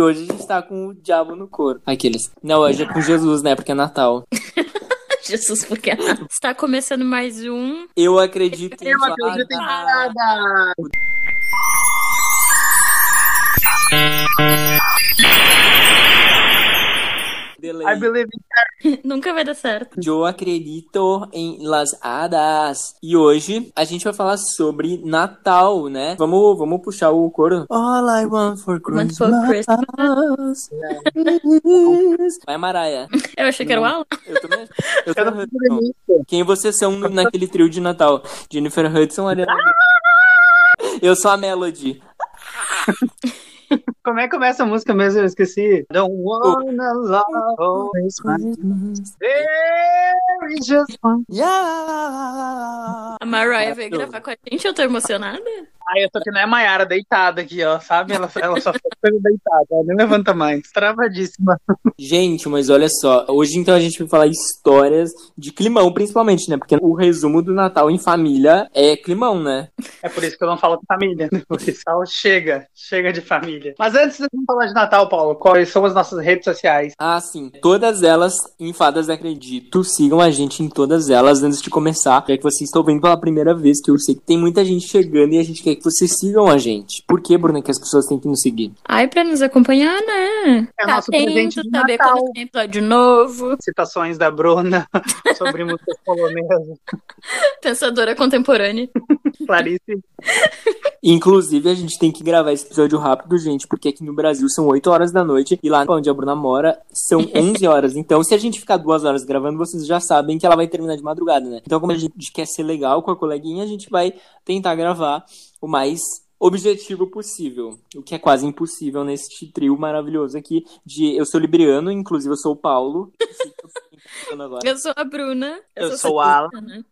Hoje a gente tá com o diabo no corpo. Aqueles. Não, hoje é com Jesus, né? Porque é Natal. Jesus, porque está começando mais um. Eu acredito em Eu acredito em nada. Delay. I believe in Nunca vai dar certo. Eu acredito em las hadas. E hoje a gente vai falar sobre Natal, né? Vamos, vamos puxar o coro. All I want for Want for Christmas. Vai, Maraia. Eu achei que era o Alan. Eu também. Eu também. Quem vocês são naquele trio de Natal? Jennifer Hudson, Ariana Grande. Eu sou a Melody. Como é que começa a música mesmo? Eu esqueci. Don't wanna love is just one. Yeah. A Mariah veio gravar com a gente, eu tô emocionada. Ai, eu tô que nem a Mayara, deitada aqui, ó. Sabe? Ela, ela só fica deitada. Ela nem levanta mais. Travadíssima. Gente, mas olha só. Hoje então a gente vai falar histórias de climão, principalmente, né? Porque o resumo do Natal em família é climão, né? É por isso que eu não falo com família. Por isso, chega. Chega de família. Mas antes de falar de Natal, Paulo, quais são as nossas redes sociais? Ah, sim. Todas elas em Fadas Acredito. Sigam a gente em todas elas antes de começar. Já que vocês estão vendo pela primeira vez, que eu sei que tem muita gente chegando e a gente quer que vocês sigam a gente. Por que, Bruna, que as pessoas têm que nos seguir? Ai, pra nos acompanhar, né? É tá nosso presente de saber Natal. quando tem episódio novo. Citações da Bruna sobre músicas polonesas. Pensadora contemporânea. Clarice. Inclusive, a gente tem que gravar esse episódio rápido, gente, porque aqui no Brasil são 8 horas da noite e lá onde a Bruna mora são 11 horas. Então, se a gente ficar duas horas gravando, vocês já sabem que ela vai terminar de madrugada, né? Então, como a gente quer ser legal com a coleguinha, a gente vai tentar gravar o mais objetivo possível, o que é quase impossível neste trio maravilhoso aqui de eu sou libriano, inclusive eu sou o Paulo. Eu sei que eu tô tentando agora. Eu sou a Bruna. Eu sou o Alan. Né?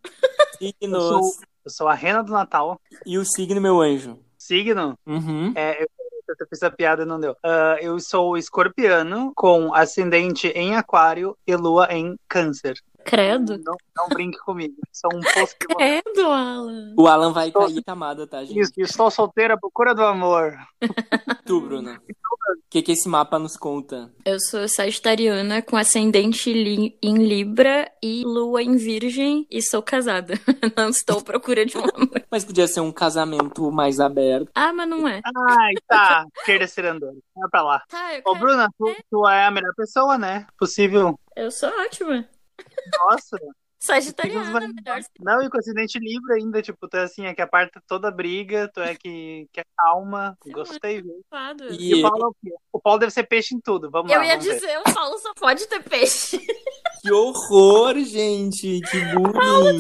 Eu Signos sou, eu sou a Rena do Natal. e o signo meu anjo. Signo. Uhum. É, eu, eu fiz a piada e não deu. Ah, eu sou escorpiano com ascendente em aquário e lua em câncer. Credo. Não, não brinque comigo. Sou um poço Credo, Alan. O Alan vai cair camada, tá, gente? Isso, estou solteira à procura do amor. Tu, Bruna. O que, que esse mapa nos conta? Eu sou sagitariana com ascendente li- em Libra e lua em Virgem e sou casada. Não estou à procura de um amor. Mas podia ser um casamento mais aberto. Ah, mas não é. Ai, tá. Esquerda cirandora. Vai pra lá. Tá, Ô, quero. Bruna, tu, tu é a melhor pessoa, né? Possível. Eu sou ótima. Nossa. Sagitariana, melhor. Não, e com acidente livre ainda, tipo, tu é assim, é que aparta toda a briga, tu é que, que é calma. Gostei, viu? E E o Paulo, é o quê? o Paulo deve ser peixe em tudo. Vamos Eu lá. ia vamos ver. dizer, o Paulo só pode ter peixe. Que horror, gente! Que bullying!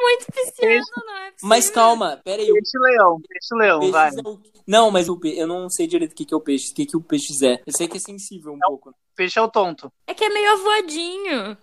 Muito pisciano, não é possível. Mas calma, pera aí. o Peixe leão, peixe leão, peixe vai. é o- Não, mas o pe... eu não sei direito o que, que é o peixe, o que, que o peixe é. Eu sei que é sensível um pouco. Peixe é o tonto. É que é meio avoadinho.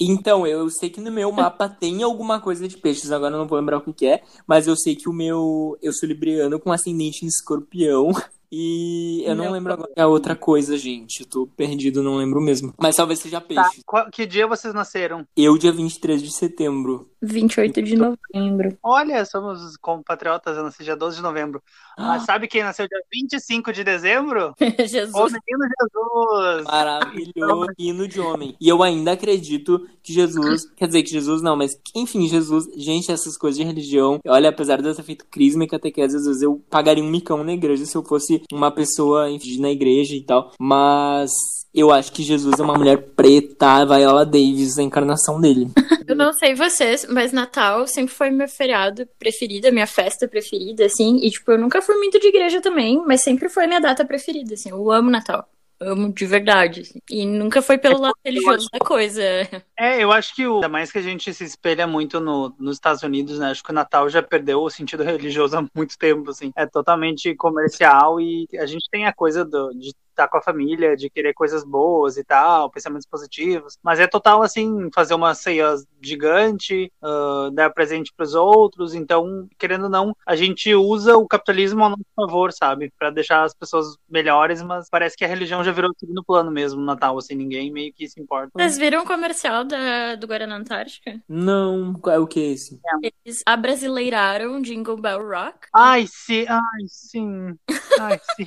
Então, eu sei que no meu mapa tem alguma coisa de peixes, agora eu não vou lembrar o que, que é, mas eu sei que o meu. Eu sou libriano com ascendente em escorpião. E eu não lembro agora a outra coisa, gente. Eu tô perdido, não lembro mesmo. Mas talvez seja Tá. peixe. Qual- que dia vocês nasceram? Eu, dia 23 de setembro. 28 de novembro. Olha, somos compatriotas, eu nasci dia 12 de novembro. Mas sabe quem nasceu dia 25 de dezembro? O Jesus. menino Jesus. Maravilhoso, hino de homem. E eu ainda acredito que Jesus, quer dizer que Jesus não, mas enfim, Jesus, gente, essas coisas de religião, olha, apesar de eu ter feito crisma e catequese, às vezes eu pagaria um micão na igreja se eu fosse uma pessoa enfim, na igreja e tal, mas eu acho que Jesus é uma mulher preta, Viola Davis, a encarnação dele. Eu não sei vocês, mas Natal sempre foi meu feriado preferido, minha festa preferida, assim. E, tipo, eu nunca fui muito de igreja também, mas sempre foi minha data preferida, assim. Eu amo Natal. Amo de verdade. assim. E nunca foi pelo lado religioso da coisa. É, eu acho que o, ainda mais que a gente se espelha muito no, nos Estados Unidos, né? Acho que o Natal já perdeu o sentido religioso há muito tempo, assim. É totalmente comercial e a gente tem a coisa do, de estar com a família, de querer coisas boas e tal, pensamentos positivos. Mas é total, assim, fazer uma ceia gigante, ah, dar presente pros outros. Então, querendo ou não, a gente usa o capitalismo ao nosso favor, sabe? Pra deixar as pessoas melhores, mas parece que a religião já virou segundo plano mesmo no Natal, assim, ninguém meio que se importa. Vocês viram o comercial da, do Guaraná Antártica? Não, qual é o que é esse? Eles abrasileiraram Jingle Bell Rock. Ai, sim, ai, sim. Ai, sim.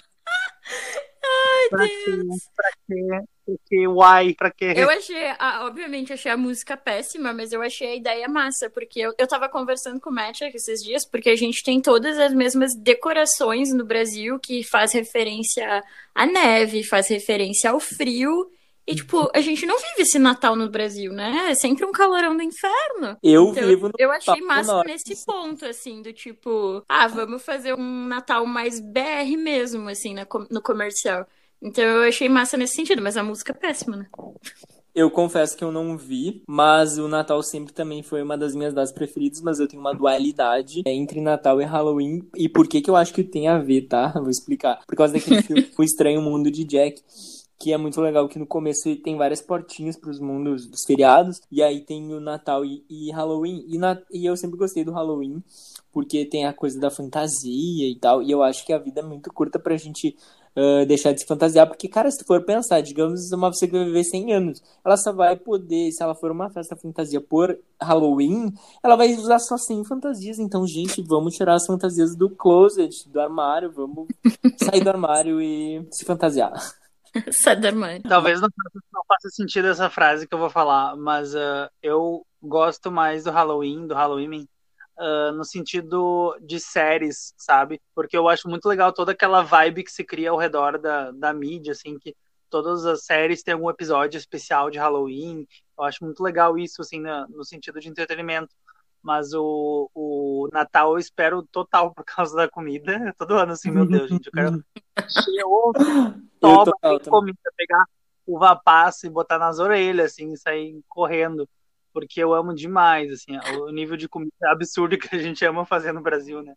Ai, pra Deus. Quê? Pra quê? Pra quê? Why? Pra quê? Eu achei, a- obviamente, achei a música péssima, mas eu achei a ideia massa, porque eu, eu tava conversando com o Matt esses dias, porque a gente tem todas as mesmas decorações no Brasil que faz referência à neve, faz referência ao frio. E, tipo, a gente não vive esse Natal no Brasil, né? É sempre um calorão do inferno. Eu Então, vivo no eu achei massa Norte. nesse ponto, assim, do tipo, ah, vamos fazer um Natal mais BR mesmo, assim, no comercial. Então eu achei massa nesse sentido, mas a música é péssima, né? Eu confesso que eu não vi, mas o Natal sempre também foi uma das minhas datas preferidas, mas eu tenho uma dualidade é, entre Natal e Halloween. E por que que eu acho que tem a ver, tá? Vou explicar. Por causa daquele filme O Estranho Mundo de Jack, que é muito legal, que no começo tem várias portinhas pros mundos dos feriados, e aí tem o Natal e, e Halloween. E, na- e eu sempre gostei do Halloween, porque tem a coisa da fantasia e tal, e eu acho que a vida é muito curta pra gente ah, deixar de se fantasiar, porque, cara, se tu for pensar, digamos, uma pessoa que vai viver 100 anos, ela só vai poder, se ela for uma festa fantasia por Halloween, ela vai usar só 100 fantasias. Então, gente, vamos tirar as fantasias do closet, do armário, vamos sair do armário e se fantasiar. Sai do armário. Talvez não faça, não faça sentido essa frase que eu vou falar, mas ah, eu gosto mais do Halloween, do Halloween, ah, no sentido de séries, sabe? Porque eu acho muito legal toda aquela vibe que se cria ao redor da, da mídia, assim, que todas as séries têm algum episódio especial de Halloween. Eu acho muito legal isso, assim, na- no sentido de entretenimento. Mas o, o Natal eu espero total por causa da comida. Todo ano, assim, meu Deus, gente, eu quero encher o Eu toma tem comida, pegar uva passa e botar nas orelhas, assim, e sair correndo, porque eu amo demais, assim, o nível de comida absurdo que a gente ama fazer no Brasil, né?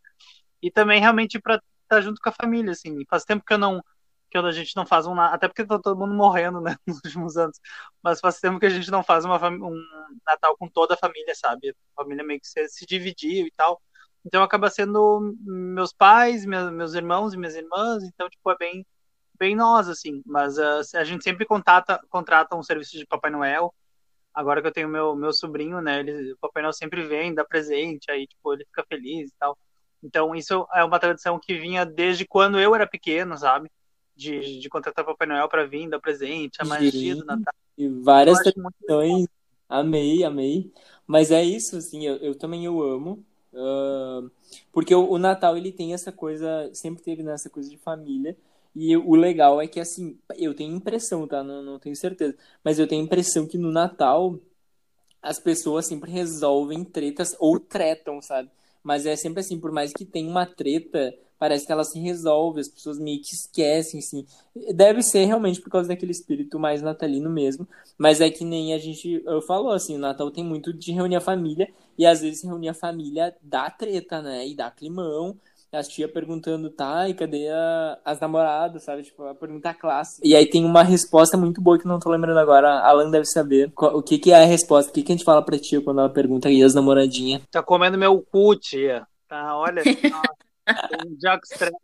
E também realmente para estar junto com a família, assim. Faz tempo que eu não que a gente não faz um até porque tá todo mundo morrendo, né, nos últimos anos. Mas faz tempo que a gente não faz uma um Natal com toda a família, sabe? A família meio que se, se dividiu e tal. Então acaba sendo meus pais, meus, meus irmãos e minhas irmãs, então tipo é bem bem nós, assim. Mas ah, a gente sempre contata, contrata um serviço de Papai Noel. Agora que eu tenho meu, meu sobrinho, né? Ele, o Papai Noel sempre vem, dá presente, aí, tipo, ele fica feliz e tal. Então, isso é uma tradição que vinha desde quando eu era pequeno, sabe? De, de contratar Papai Noel para vir, dar presente, a magia do Natal. E várias tradições. Amei, amei. Mas é isso, assim, eu, eu também eu amo. ah, porque o, o Natal, ele tem essa coisa, sempre teve nessa coisa de família. E o legal é que, assim, eu tenho impressão, tá? Não, não tenho certeza. Mas eu tenho impressão que no Natal as pessoas sempre resolvem tretas ou tretam, sabe? Mas é sempre assim, por mais que tenha uma treta, parece que ela se resolve, as pessoas meio que esquecem, assim. Deve ser realmente por causa daquele espírito mais natalino mesmo, mas é que nem a gente eu falou, assim, o Natal tem muito de reunir a família, e às vezes reunir a família dá treta, né? E dá climão. As tia perguntando, tá, e cadê a- as namoradas, sabe? Tipo, a pergunta clássica. E aí tem uma resposta muito boa que não tô lembrando agora. A Alan deve saber. Qual- o que que é a resposta? O que que a gente fala pra tia quando ela pergunta e as namoradinhas? Tá comendo meu cu, tia. Tá, olha. um jockstrap.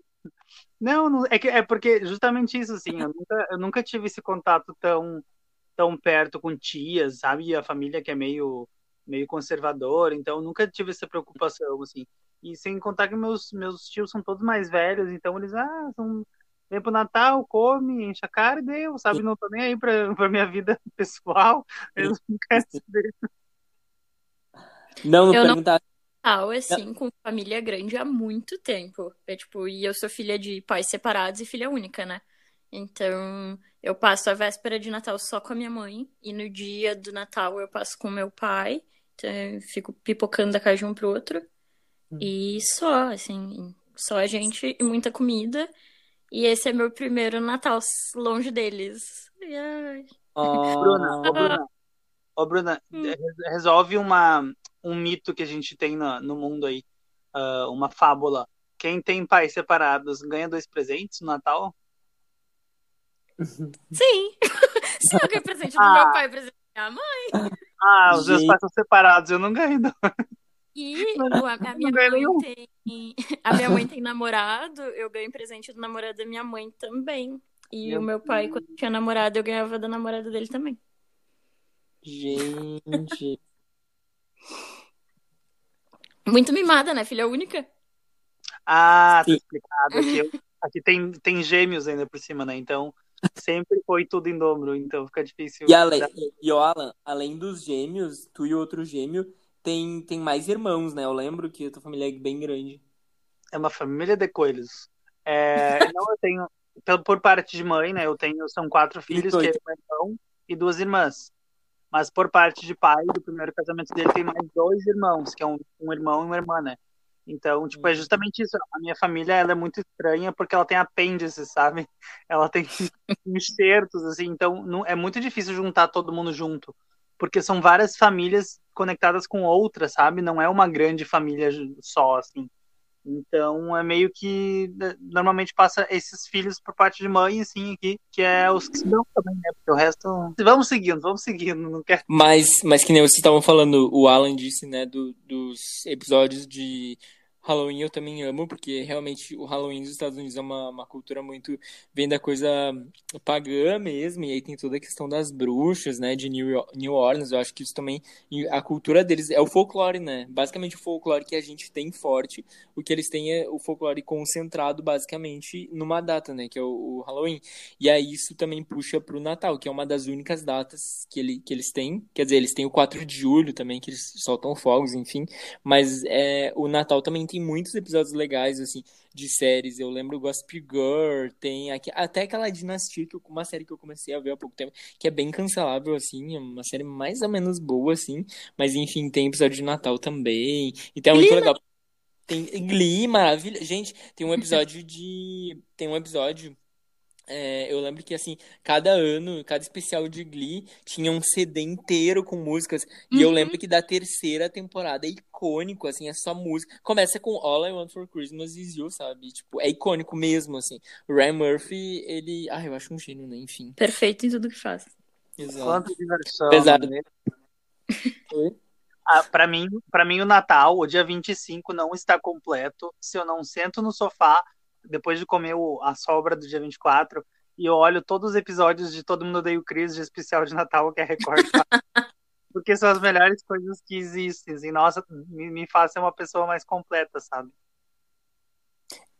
Não, não, é, que, é porque justamente isso, assim, eu nunca, eu nunca tive esse contato tão, tão perto com tias, sabe? E a família que é meio, meio conservadora, então eu nunca tive essa preocupação, assim. E sem contar que meus, meus tios são todos mais velhos, então eles, ah, são, vem pro Natal, come, enche a cara e deu, sabe? Não tô nem aí pra, pra minha vida pessoal, eles não querem saber. Não, não Eu não- perguntar. Natal, assim, com família grande há muito tempo. É tipo, e eu sou filha de pais separados e filha única, né? Então, eu passo a véspera de Natal só com a minha mãe, e no dia do Natal eu passo com meu pai. Então, eu fico pipocando da casa de um pro outro. E só, assim, só a gente e muita comida. E esse é meu primeiro Natal longe deles. Ai, ai. Bruna, Ah, ô Bruna, ô Bruna, Hum. re- resolve uma, um mito que a gente tem na- no mundo aí, ah, uma fábula. Quem tem pais separados ganha dois presentes no Natal? Sim! Se eu ganhei presente do Ah. meu pai, presente da minha mãe. Ah, os meus pais são separados, eu não ganho. não. E Não, a, a minha ganho mãe nenhum. tem. A minha mãe tem namorado, eu ganho presente do namorado da minha mãe também. E Meu o meu pai, quando tinha namorado, eu ganhava da namorada dele também. gente. Muito mimada, né? Filha única. Ah, tá explicado aqui. Eu, aqui tem, tem gêmeos ainda por cima, né? Então sempre foi tudo em dobro, então fica difícil. E, além, e ó, Alan, além dos gêmeos, tu e outro gêmeo, tem, tem mais irmãos, né? Eu lembro que a tua família é bem grande. É uma família de coelhos. É, não, eu tenho, por parte de mãe, né? Eu tenho, são quatro filhos, que é um irmão e duas irmãs. Mas por parte de pai, do primeiro casamento dele, tem mais dois irmãos, que é um, um irmão e uma irmã, né? Então, tipo, é uhum. justamente isso. A minha família, ela é muito estranha porque ela tem apêndices, sabe? Ela tem enxertos, assim. Então, não, é muito difícil juntar todo mundo junto. Porque são várias famílias conectadas com outras, sabe? Não é uma grande família só, assim. Então é meio que né, normalmente passa esses filhos por parte de mãe, assim, aqui, que é os que se dão também, né? Porque o resto. Vamos seguindo, vamos seguindo, não quer. Mas, mas que nem vocês estavam falando, o Alan disse, né, do, dos episódios de Halloween eu também amo, porque realmente o Halloween dos Estados Unidos é uma, uma cultura muito. vem da coisa pagã mesmo, e aí tem toda a questão das bruxas, né, de New, New Orleans. Eu acho que isso também. A cultura deles é o folclore, né? Basicamente o folclore que a gente tem forte, o que eles têm é o folclore concentrado basicamente numa data, né, que é o, o Halloween. E aí isso também puxa pro Natal, que é uma das únicas datas que, ele, que eles têm. Quer dizer, eles têm o 4 de julho também, que eles soltam fogos, enfim. Mas é, o Natal também tem muitos episódios legais, assim, de séries. Eu lembro Gossip Girl, tem aqui, até aquela Dinastia, que uma série que eu comecei a ver há pouco tempo, que é bem cancelável, assim, é uma série mais ou menos boa, assim. Mas, enfim, tem episódio de Natal também. Então é muito legal. Tem Glee, maravilha. Gente, tem um episódio de. Tem um episódio é, eu lembro que, assim, cada ano, cada especial de Glee tinha um CD inteiro com músicas. Uhum. E eu uhum. lembro que da terceira temporada é icônico, assim, é só música. Começa com All I Want for Christmas is You, sabe? Tipo, é icônico mesmo, assim. O Ryan Murphy, ele. Ah, eu acho um gênio, né? Enfim. Perfeito em tudo que faz. Exato. Quanto diversão. Pesado. Né? Ah, para mim, para mim o Natal, o dia 25 não está completo se eu não sento no sofá depois de comer o, a sobra do dia 24, e eu olho todos os episódios de Todo Mundo Odeia o Cris, de especial de Natal, que é Record. porque são as melhores coisas que existem. E, nossa, me, me faz ser uma pessoa mais completa, sabe?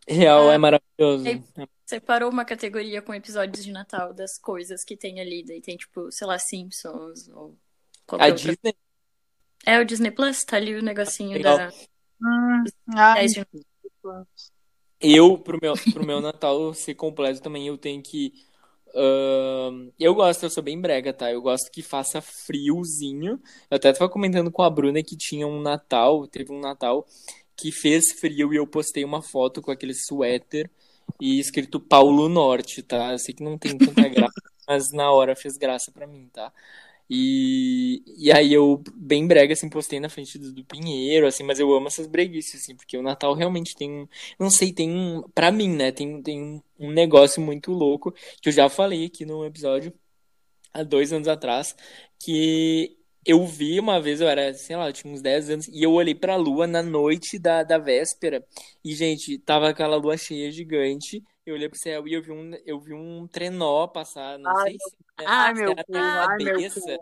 Real, é, é maravilhoso. Separou uma categoria com episódios de Natal das coisas que tem ali. Daí tem, tipo, sei lá, Simpsons ou qualquer A outra. Disney? É, o Disney Plus, tá ali o negocinho Legal. da. Hum, ah, eu, pro meu, pro meu Natal ser completo também, eu tenho que. Uh, eu gosto, eu sou bem brega, tá? Eu gosto que faça friozinho. Eu até tava comentando com a Bruna que tinha um Natal, teve um Natal que fez frio e eu postei uma foto com aquele suéter e escrito Paulo Norte, tá? Eu sei que não tem tanta graça, mas na hora fez graça para mim, tá? E, e aí eu, bem brega, assim, postei na frente do, do Pinheiro, assim, mas eu amo essas breguices, assim, porque o Natal realmente tem um, não sei, tem um, pra mim, né, tem, tem um negócio muito louco, que eu já falei aqui no episódio, há dois anos atrás, que eu vi uma vez, eu era, sei lá, eu tinha uns 10 anos, e eu olhei pra lua na noite da, da véspera, e, gente, tava aquela lua cheia gigante, eu olhei pro céu e eu vi um, eu vi um trenó passar, não ai, sei se ai, meu era uma ai, cabeça. Gente,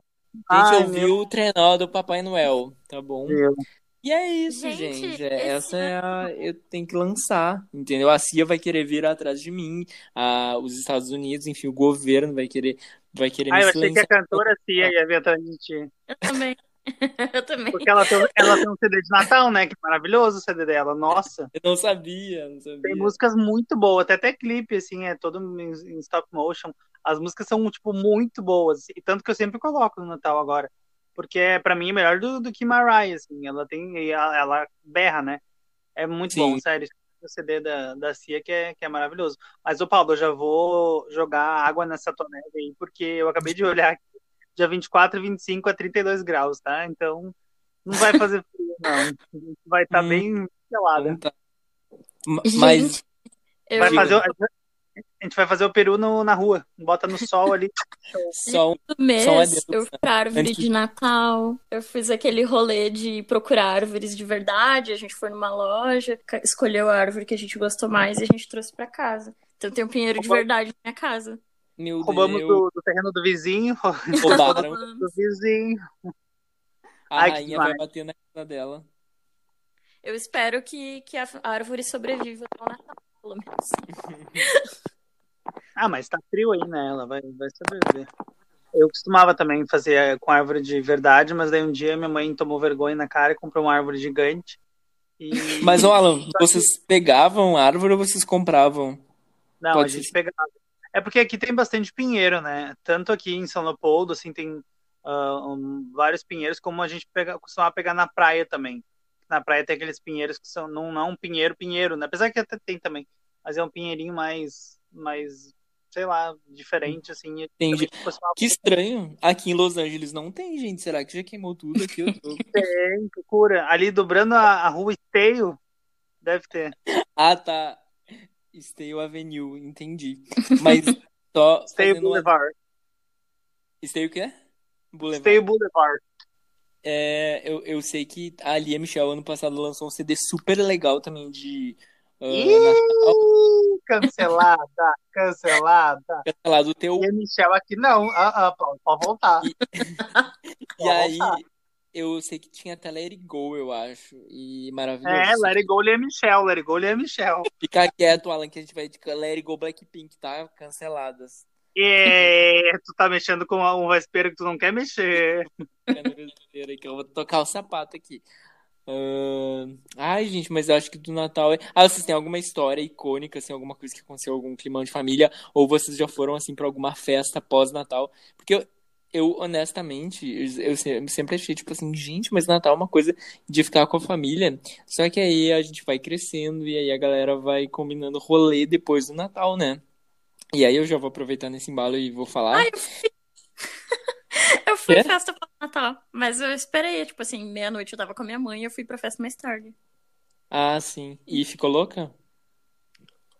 ai, eu vi meu... o trenó do Papai Noel, tá bom? Meu. E é isso, gente. gente. Essa é a. Eu tenho que lançar, entendeu? A CIA vai querer vir atrás de mim, a... os Estados Unidos, enfim, o governo vai querer, vai querer ah, me eu achei que a cantora Cia ia vir atrás de ti. Eu também. Eu também. Porque ela tem, ela tem um CD de Natal, né? Que maravilhoso o CD dela, nossa. Eu não sabia, não sabia. Tem músicas muito boas, até até clipe, assim, é todo em stop motion. As músicas são, tipo, muito boas. E tanto que eu sempre coloco no Natal agora. Porque é, pra mim, é melhor do, do que Mariah, assim. Ela tem. Ela, ela berra, né? É muito Sim. bom, sério. O CD da, da Cia que é, que é maravilhoso. Mas, ô Paulo, eu já vou jogar água nessa tonelha aí, porque eu acabei de olhar aqui dia 24 e 25 a 32 graus, tá? Então não vai fazer frio, não. Vai estar tá hum, bem gelada. Tá. Mas vai fazer a gente vai fazer o peru no, na rua, bota no sol ali. Sol, mês, sol é eu fui pra árvore de Natal, eu fiz aquele rolê de procurar árvores de verdade, a gente foi numa loja, escolheu a árvore que a gente gostou mais e a gente trouxe para casa. Então tem um pinheiro de verdade na minha casa. Meu Roubamos Deus. do, do, terreno do vizinho. Roubaram. do vizinho. A Ai, rainha vai bater na casa dela. Eu espero que, que a árvore sobreviva ao Natal. pelo menos. ah, mas tá frio aí, né? Ela vai, vai sobreviver. Eu costumava também fazer com árvore de verdade, mas daí um dia minha mãe tomou vergonha na cara e comprou uma árvore gigante. E... Mas, Alan, vocês pegavam árvore ou vocês compravam? Não, Pode a gente ser... pegava. É porque aqui tem bastante pinheiro, né? Tanto aqui em São Leopoldo, assim, tem uh, um, vários pinheiros, como a gente pega, costumava pegar na praia também. Na praia tem aqueles pinheiros que são, não, não um pinheiro, pinheiro, né? Apesar que até tem também, mas é um pinheirinho mais, mais sei lá, diferente, assim. Entendi. Que estranho. Aqui em Los Angeles não tem, gente. Será que já queimou tudo aqui? tem, procura. Ali dobrando a, a rua Esteio, deve ter. Ah, tá. Esteio Avenue, entendi. Mas só. Esteio Boulevard. Uma... Esteio o quê? Boulevard. Esteio Boulevard. É, eu, eu sei que a Lia Michel ano passado lançou um CD super legal também de Uh, cancelada, cancelada. Cancelado o teu. E a Michelle aqui não. Ah, ah, pode voltar. E, e aí, eu sei que tinha até Let It Go, eu acho. E maravilhoso. É, Let It Go e a Michelle, Let It Go e a Michelle. Fica quieto, Alan, que a gente vai de Let It Go Blackpink, tá? Canceladas. É, tu tá mexendo com um vespeiro que tu não quer mexer. que eu vou tocar o sapato aqui. Uh... Ai, gente, mas eu acho que do Natal é. Ah, vocês têm alguma história icônica, assim, alguma coisa que aconteceu, algum climão de família? Ou vocês já foram, assim, pra alguma festa pós-Natal? Porque eu, eu honestamente, eu, eu, sempre achei, tipo assim, gente, mas Natal é uma coisa de ficar com a família. Só que aí a gente vai crescendo e aí a galera vai combinando rolê depois do Natal, né? E aí eu já vou aproveitar nesse embalo e vou falar. Ai, eu fui é? festa para Natal, mas eu esperei, tipo assim, meia-noite eu tava com a minha mãe e eu fui pra festa mais tarde. Ah, sim. E ficou louca?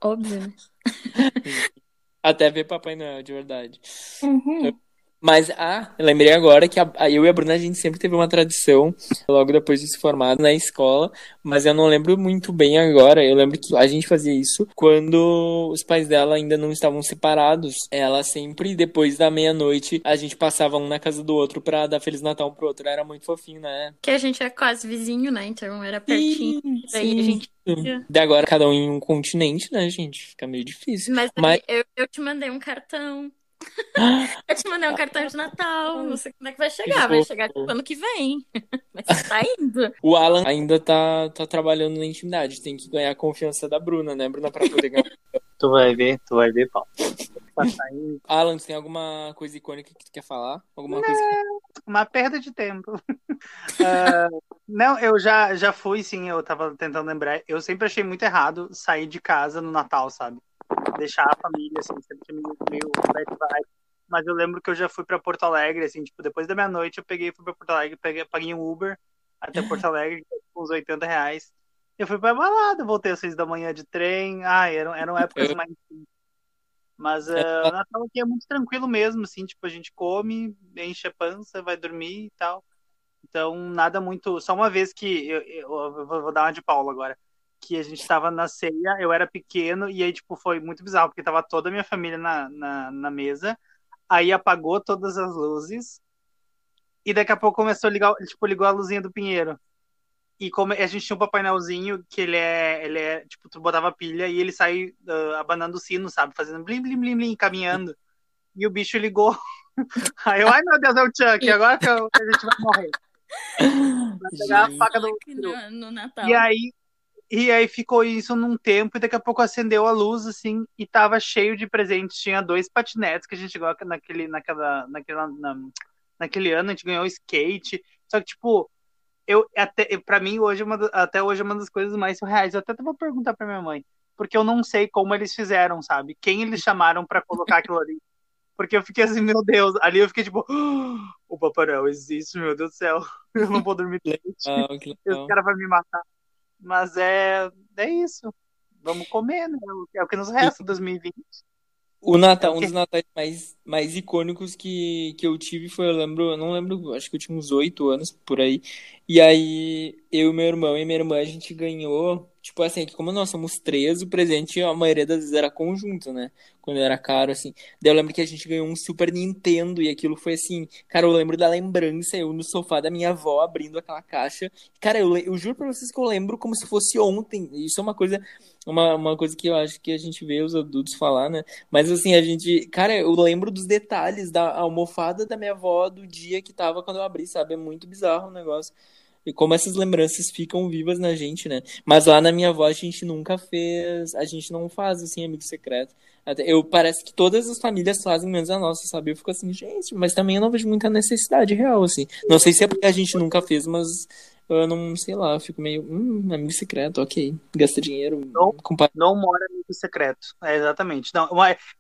Óbvio. Né? Até ver Papai Noel, de verdade. Uhum. Mas, ah, lembrei agora que a, a, eu e a Bruna, a gente sempre teve uma tradição, logo depois de se formar na escola, mas eu não lembro muito bem agora. Eu lembro que a gente fazia isso quando os pais dela ainda não estavam separados. Ela sempre, depois da meia-noite, a gente passava um na casa do outro pra dar Feliz Natal um pro outro. Era muito fofinho, né? Que a gente é quase vizinho, né? Então era pertinho. Sim, daí sim. a gente de agora cada um em um continente, né, gente? Fica meio difícil. Mas, Mas... Eu, eu te mandei um cartão. Eu te mandei um cartão de Natal. Não sei quando é que vai chegar. Vai chegar tipo, ano que vem. Mas tá indo. O Alan ainda tá, tá trabalhando na intimidade. Tem que ganhar a confiança da Bruna, né, Bruna? Pra poder ganhar. tu vai ver, tu vai ver, Paulo. Tá Alan, tem alguma coisa icônica que tu quer falar? Alguma não, coisa que... Uma perda de tempo. uh, não, eu já, já fui, sim, eu tava tentando lembrar. Eu sempre achei muito errado sair de casa no Natal, sabe? Deixar a família, assim, sempre meio, bad vibe. Mas eu lembro que eu já fui para Porto Alegre, assim, tipo, depois da meia-noite eu peguei fui para Porto Alegre, peguei, paguei um Uber até Porto Alegre, com uns 80 reais. Eu fui pra balada, voltei às seis da manhã de trem. Ai, eram, eram épocas mais. Mas uh, o Natal aqui é muito tranquilo mesmo, assim, tipo, a gente come, enche a pança, vai dormir e tal. Então, nada muito. Só uma vez que. Eu, eu, eu vou dar uma de Paulo agora que a gente tava na ceia, eu era pequeno, e aí, tipo, foi muito bizarro, porque tava toda a minha família na, na, na mesa, aí apagou todas as luzes, e daqui a pouco começou a ligar, tipo, ligou a luzinha do Pinheiro. E como a gente tinha um Papai Noelzinho, que ele é, ele é, tipo, tu botava pilha e ele sai uh, abanando o sino, sabe? Fazendo blim, blim, blim, blim, caminhando. E o bicho ligou. Aí eu, ai meu Deus, é o Chuck, agora que a gente vai morrer. Vai pegar a faca do. No, no Natal. E aí, e aí ficou isso num tempo e daqui a pouco acendeu a luz, assim, e tava cheio de presentes. Tinha dois patinetes que a gente ganhou naquele, naquela, naquela, na, naquele ano, a gente ganhou skate. Só que, tipo, eu até para mim hoje uma, até hoje é uma das coisas mais surreais. Eu até vou perguntar para minha mãe, porque eu não sei como eles fizeram, sabe? Quem eles chamaram para colocar aquilo ali? Porque eu fiquei assim, meu Deus, ali eu fiquei tipo, oh, o Papai Noel existe, meu Deus do céu, eu não vou dormir de noite. Ah, Esse cara vai me matar. Mas é, é isso. Vamos comer, né? É o que nos resta 2020. O Natal, um dos natais mais, mais icônicos que, que eu tive foi, eu lembro, eu não lembro, acho que eu tinha uns oito anos por aí. E aí, eu, meu irmão e minha irmã, a gente ganhou, Tipo assim, que como nós somos três, o presente a maioria das vezes era conjunto, né? Quando era caro, assim. Daí eu lembro que a gente ganhou um Super Nintendo e aquilo foi assim. Cara, eu lembro da lembrança, eu no sofá da minha avó abrindo aquela caixa. Cara, eu, eu juro pra vocês que eu lembro como se fosse ontem. Isso é uma coisa. Uma, uma coisa que eu acho que a gente vê os adultos falar, né? Mas assim, a gente. Cara, eu lembro dos detalhes da almofada da minha avó do dia que tava quando eu abri, sabe? É muito bizarro o negócio. E como essas lembranças ficam vivas na gente, né? Mas lá na minha avó a gente nunca fez, a gente não faz assim amigo secreto. Até, eu parece que todas as famílias fazem menos a nossa, sabe? Eu fico assim, gente, mas também eu não vejo muita necessidade real assim. Não sei se é porque a gente nunca fez, mas eu não, sei lá, eu fico meio, hum, amigo secreto, ok. Gasta dinheiro. Não, não mora amigo secreto. É, exatamente. Não,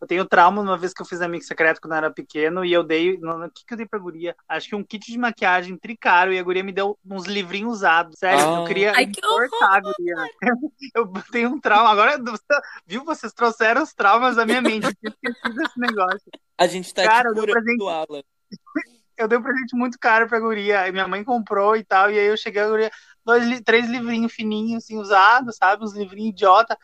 eu tenho trauma uma vez que eu fiz amigo secreto quando eu era pequeno e eu dei. O que, que eu dei pra guria? Acho que um kit de maquiagem tricaro e a guria me deu uns livrinhos usados. Sério, ah. eu queria Ai, que cortar a guria. Eu tenho um trauma. Agora, viu? Vocês trouxeram os traumas da minha mente. Eu esqueci desse negócio. A gente tá Cara, aqui curando Alan eu dei um presente muito caro pra guria. Minha mãe comprou e tal. E aí eu cheguei a guria, dois, três livrinhos fininhos, assim, usados, sabe? Uns livrinhos idiota.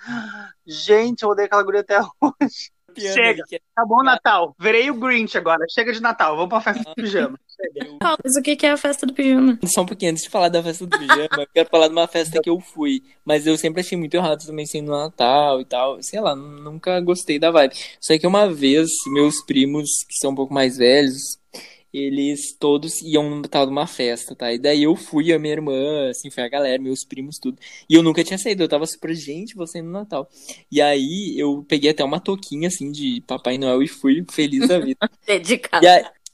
Gente, eu odeio aquela guria até hoje. Chega, tá bom Natal. Verei o Grinch agora. Chega de Natal, vamos pra festa do pijama. Mas o que é a festa do pijama? Só um pouquinho, antes de falar da festa do pijama, eu quero falar de uma festa que eu fui. Mas eu sempre achei muito errado também sendo Natal e tal. Sei lá, nunca gostei da vibe. Só que uma vez, meus primos, que são um pouco mais velhos, eles todos iam no tal de uma festa, tá? E daí eu fui, a minha irmã, assim, foi a galera, meus primos, tudo. E eu nunca tinha saído, eu tava super, gente, você no Natal. E aí eu peguei até uma touquinha, assim, de Papai Noel e fui feliz da vida. Dedicado. E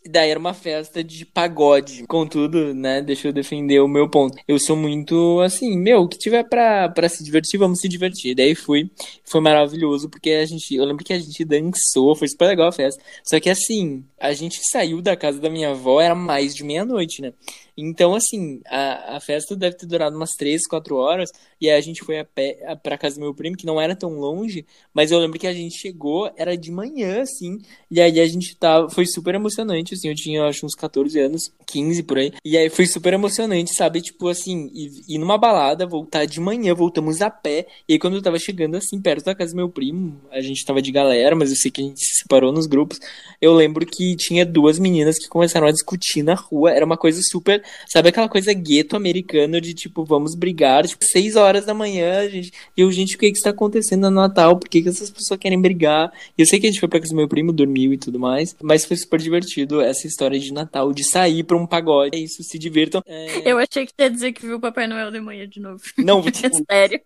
daí era uma festa de pagode. Contudo, né, deixa eu defender o meu ponto. Eu sou muito assim, meu, o que tiver pra, pra se divertir, vamos se divertir. Daí fui, foi maravilhoso, porque a gente, eu lembro que a gente dançou, foi super legal a festa. Só que assim, a gente saiu da casa da minha avó, era mais de meia-noite, né? Então, assim, a, a festa deve ter durado umas 3, 4 horas, e aí a gente foi a pé a, pra casa do meu primo, que não era tão longe, mas eu lembro que a gente chegou, era de manhã, assim, e aí a gente tava, foi super emocionante, assim, eu tinha, acho, uns 14 anos, 15 por aí, e aí foi super emocionante, sabe, tipo, assim, ir, ir numa balada, voltar de manhã, voltamos a pé, e aí quando eu tava chegando, assim, perto da casa do meu primo, a gente tava de galera, mas eu sei que a gente se separou nos grupos, eu lembro que tinha duas meninas que começaram a discutir na rua, era uma coisa super Sabe aquela coisa gueto americano de tipo, vamos brigar, tipo, seis horas da manhã, gente. E eu, gente, o que que está acontecendo no Natal? Por que, que essas pessoas querem brigar? E eu sei que a gente foi pra casa do meu primo, dormiu e tudo mais, mas foi super divertido essa história de Natal, de sair pra um pagode. É isso, se divirtam. É... Eu achei que ia dizer que viu o Papai Noel de manhã de novo. Não, vi. Sério?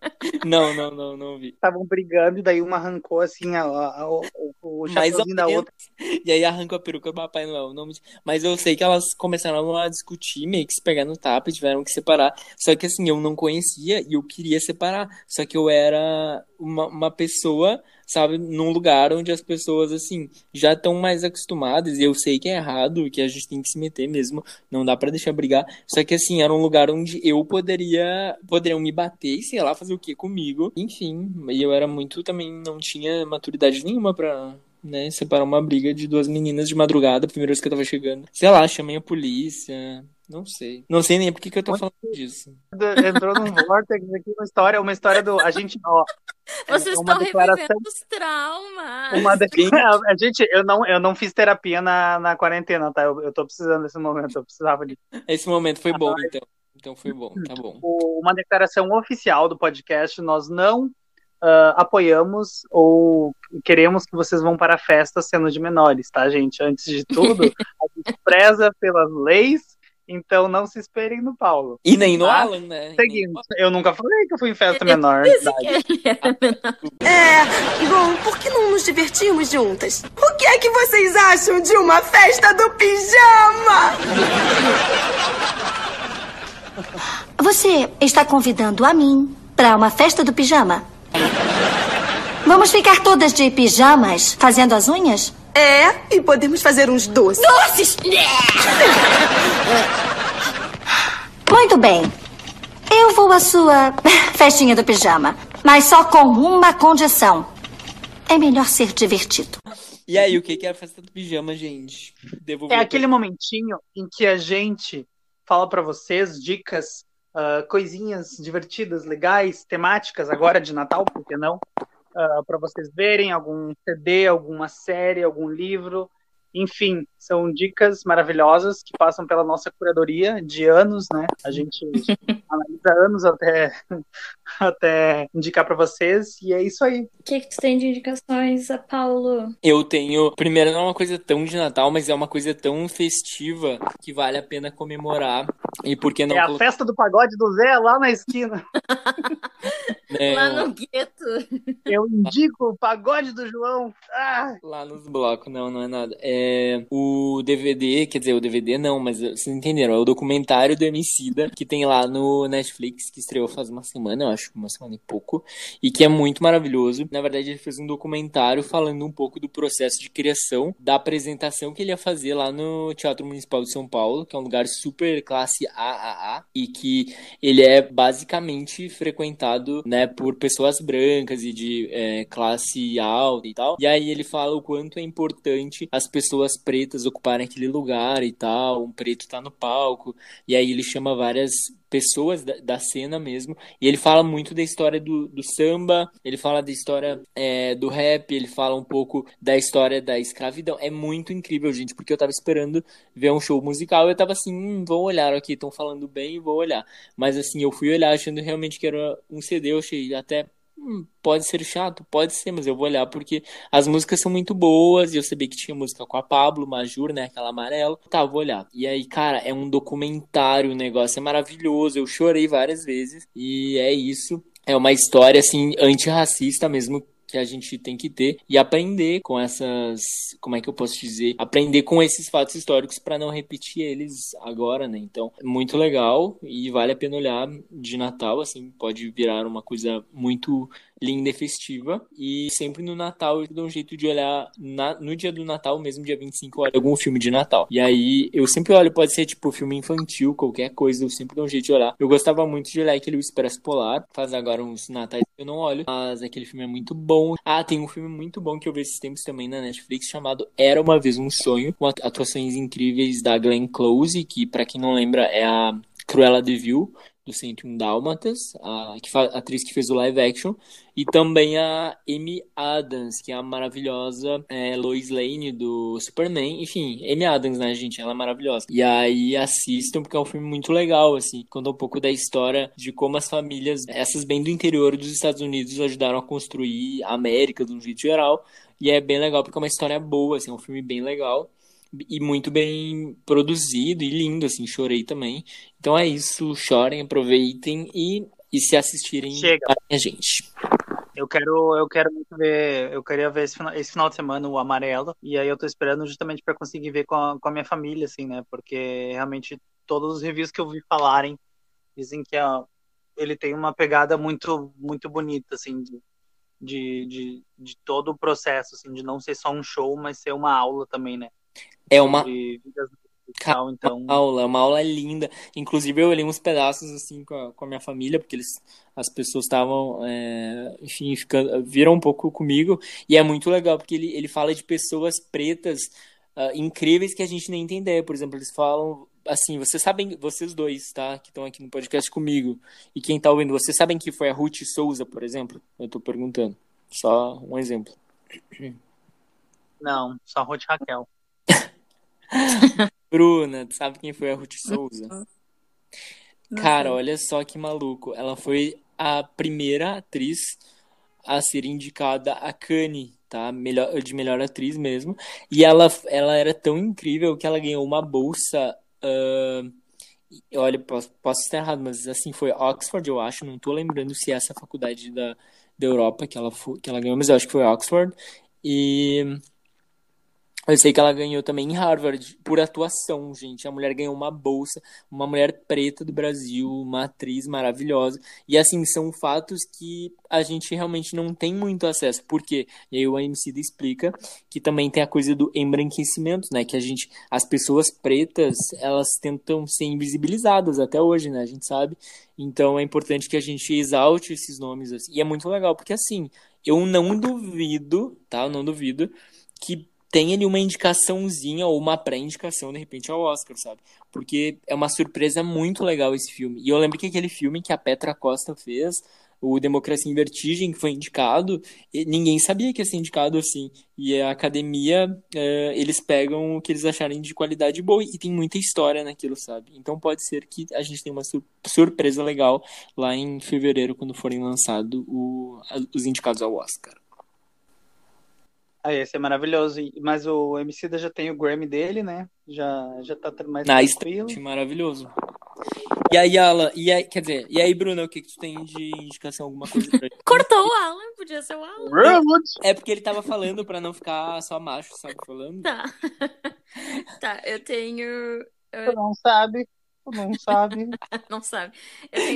Não, não, não, não vi. Estavam brigando daí uma arrancou assim a, a, a, o, o chapéuzinho da outra. E aí arrancou a peruca do Papai Noel. Não, mas eu sei que elas começaram a discutir meio que se pegar no tapa e tiveram que separar. Só que assim, eu não conhecia e eu queria separar. Só que eu era uma, uma pessoa, sabe, num lugar onde as pessoas, assim, já estão mais acostumadas. E eu sei que é errado, que a gente tem que se meter mesmo. Não dá para deixar brigar. Só que assim, era um lugar onde eu poderia. Poderiam me bater e sei lá, fazer o que comigo. Enfim, e eu era muito também. Não tinha maturidade nenhuma pra né, separar uma briga de duas meninas de madrugada, primeira vez que eu tava chegando. Sei lá, chamei a polícia, não sei. Não sei nem por que, que eu tô falando disso. Entrou num vortex aqui uma história, uma história do. A gente, ó. Vocês estão revivendo os traumas. Uma de... a gente, eu não, eu não fiz terapia na, na quarentena, tá? Eu, eu tô precisando desse momento, eu precisava disso. Esse momento foi bom, então. Então foi bom, tá bom. Uma declaração oficial do podcast, nós não uh, apoiamos ou queremos que vocês vão para a festa sendo de menores, tá, gente? Antes de tudo, a gente preza pelas leis então não se esperem no Paulo. E nem no tá? Alan, né? Seguinte, eu nunca falei que eu fui em festa menor. É, bom, por que não nos divertimos juntas? O que é que vocês acham de uma festa do pijama? Você está convidando a mim para uma festa do pijama? Vamos ficar todas de pijamas fazendo as unhas? É, e podemos fazer uns doces. Doces! Muito bem. Eu vou à sua festinha do pijama, mas só com uma condição. É melhor ser divertido. E aí, o que é a festa do pijama, gente? Devolver é aquele momentinho em que a gente fala para vocês dicas uh, coisinhas divertidas, legais, temáticas agora de Natal, por que não? Uh, para vocês verem algum CD, alguma série, algum livro. Enfim, são dicas maravilhosas que passam pela nossa curadoria de anos, né? A gente analisa anos até, até indicar para vocês, e é isso aí. O que, que tu tem de indicações, Paulo? Eu tenho. Primeiro, não é uma coisa tão de Natal, mas é uma coisa tão festiva que vale a pena comemorar. E por que não. É a festa do pagode do Zé lá na esquina. É, lá no gueto. Eu indico o pagode do João. Ah. Lá nos blocos, não, não é nada. É o DVD, quer dizer, o DVD não, mas vocês entenderam, é o documentário do Emicida, que tem lá no Netflix, que estreou faz uma semana, eu acho, uma semana e pouco, e que é muito maravilhoso. Na verdade, ele fez um documentário falando um pouco do processo de criação, da apresentação que ele ia fazer lá no Teatro Municipal de São Paulo, que é um lugar super classe AAA, e que ele é basicamente frequentado, né, por pessoas brancas e de é, classe alta e tal. E aí ele fala o quanto é importante as pessoas pretas ocuparem aquele lugar e tal, um preto tá no palco. E aí ele chama várias pessoas da, da, cena mesmo. E ele fala muito da história do, do samba, ele fala da história é, do rap, ele fala um pouco da história da escravidão. É muito incrível, gente, porque eu tava esperando ver um show musical eu tava assim, hum, vou olhar aqui, estão falando bem, vou olhar. Mas assim, eu fui olhar achando realmente que era um CD, eu achei até pode ser chato, pode ser, mas eu vou olhar porque as músicas são muito boas e eu sabia que tinha música com a Pablo, Majur, né, aquela amarela. Tá, vou olhar. E aí, cara, é um documentário, o negócio é maravilhoso, eu chorei várias vezes e é isso. É uma história assim antirracista mesmo que a gente tem que ter e aprender com essas, como é que eu posso dizer, aprender com esses fatos históricos para não repetir eles agora, né? Então, muito legal e vale a pena olhar de Natal, assim, pode virar uma coisa muito linda e festiva. E sempre no Natal eu dou um jeito de olhar na, no dia do Natal, mesmo dia 25, eu olho algum filme de Natal. E aí eu sempre olho, pode ser tipo filme infantil, qualquer coisa, eu sempre dou um jeito de olhar. Eu gostava muito de olhar aquele Expresso Polar, faz agora uns natais que eu não olho, mas aquele filme é muito bom. Ah, tem um filme muito bom que eu vi esses tempos também na Netflix chamado Era uma vez um sonho, com atuações incríveis da Glenn Close, que para quem não lembra é a Cruella de Vil, do 101 Dálmatas, a, a atriz que fez o live action, e também a Amy Adams, que é a maravilhosa é, Lois Lane do Superman. Enfim, Amy Adams, né, gente? Ela é maravilhosa. E aí assistam, porque é um filme muito legal, assim. Conta um pouco da história de como as famílias, essas bem do interior dos Estados Unidos, ajudaram a construir a América de um jeito geral. E é bem legal, porque é uma história boa, assim, é um filme bem legal e muito bem produzido e lindo, assim, chorei também. Então é isso, chorem, aproveitem e, e se assistirem Chega. a gente. Eu quero, eu quero ver, eu queria ver esse final, esse final de semana o amarelo, e aí eu tô esperando justamente para conseguir ver com a, com a minha família, assim, né? Porque realmente todos os reviews que eu vi falarem dizem que a, ele tem uma pegada muito, muito bonita, assim, de, de, de, de todo o processo, assim, de não ser só um show, mas ser uma aula também, né? É uma. Tal, então... aula, uma aula linda. Inclusive, eu olhei uns pedaços assim com a, com a minha família, porque eles, as pessoas estavam, é, enfim, ficando, viram um pouco comigo. E é muito legal, porque ele, ele fala de pessoas pretas uh, incríveis que a gente nem entende. Por exemplo, eles falam assim, vocês sabem, vocês dois, tá, que estão aqui no podcast comigo, e quem tá ouvindo, vocês sabem que foi a Ruth Souza, por exemplo? Eu tô perguntando. Só um exemplo. Não, só a Ruth Raquel. Bruna, tu sabe quem foi a Ruth Souza? Não Cara, sei. olha só que maluco. Ela foi a primeira atriz a ser indicada a Cannes, tá? Melhor, de melhor atriz mesmo. E ela, ela era tão incrível que ela ganhou uma bolsa. Uh, olha, posso, posso estar errado, mas assim, foi Oxford, eu acho. Não tô lembrando se é essa faculdade da, da Europa que ela, que ela ganhou, mas eu acho que foi Oxford. E eu sei que ela ganhou também em Harvard por atuação, gente. A mulher ganhou uma bolsa, uma mulher preta do Brasil, uma atriz maravilhosa. E assim, são fatos que a gente realmente não tem muito acesso. Por quê? E aí o AMC explica que também tem a coisa do embranquecimento, né? Que a gente, as pessoas pretas, elas tentam ser invisibilizadas até hoje, né? A gente sabe. Então é importante que a gente exalte esses nomes. Assim. E é muito legal, porque assim, eu não duvido, tá? Eu não duvido que tem ali uma indicaçãozinha ou uma pré-indicação, de repente, ao Oscar, sabe? Porque é uma surpresa muito legal esse filme. E eu lembro que aquele filme que a Petra Costa fez, o Democracia em Vertigem, que foi indicado, ninguém sabia que ia ser indicado assim. E a academia, uh, eles pegam o que eles acharem de qualidade boa e tem muita história naquilo, sabe? Então pode ser que a gente tenha uma sur surpresa legal lá em fevereiro, quando forem lançados os indicados ao Oscar. Ah, esse é maravilhoso. Mas o MC já tem o Grammy dele, né? Já, já tá mais ah, tranquilo. Maravilhoso. E aí, Alan, e aí, quer dizer, e aí, Bruna, o que, que tu tem de indicação, alguma coisa pra gente? Cortou o Alan, podia ser o Alan. É porque ele tava falando pra não ficar só macho, sabe, falando. Tá. tá, eu tenho... Tu não sabe, tu não sabe. não sabe.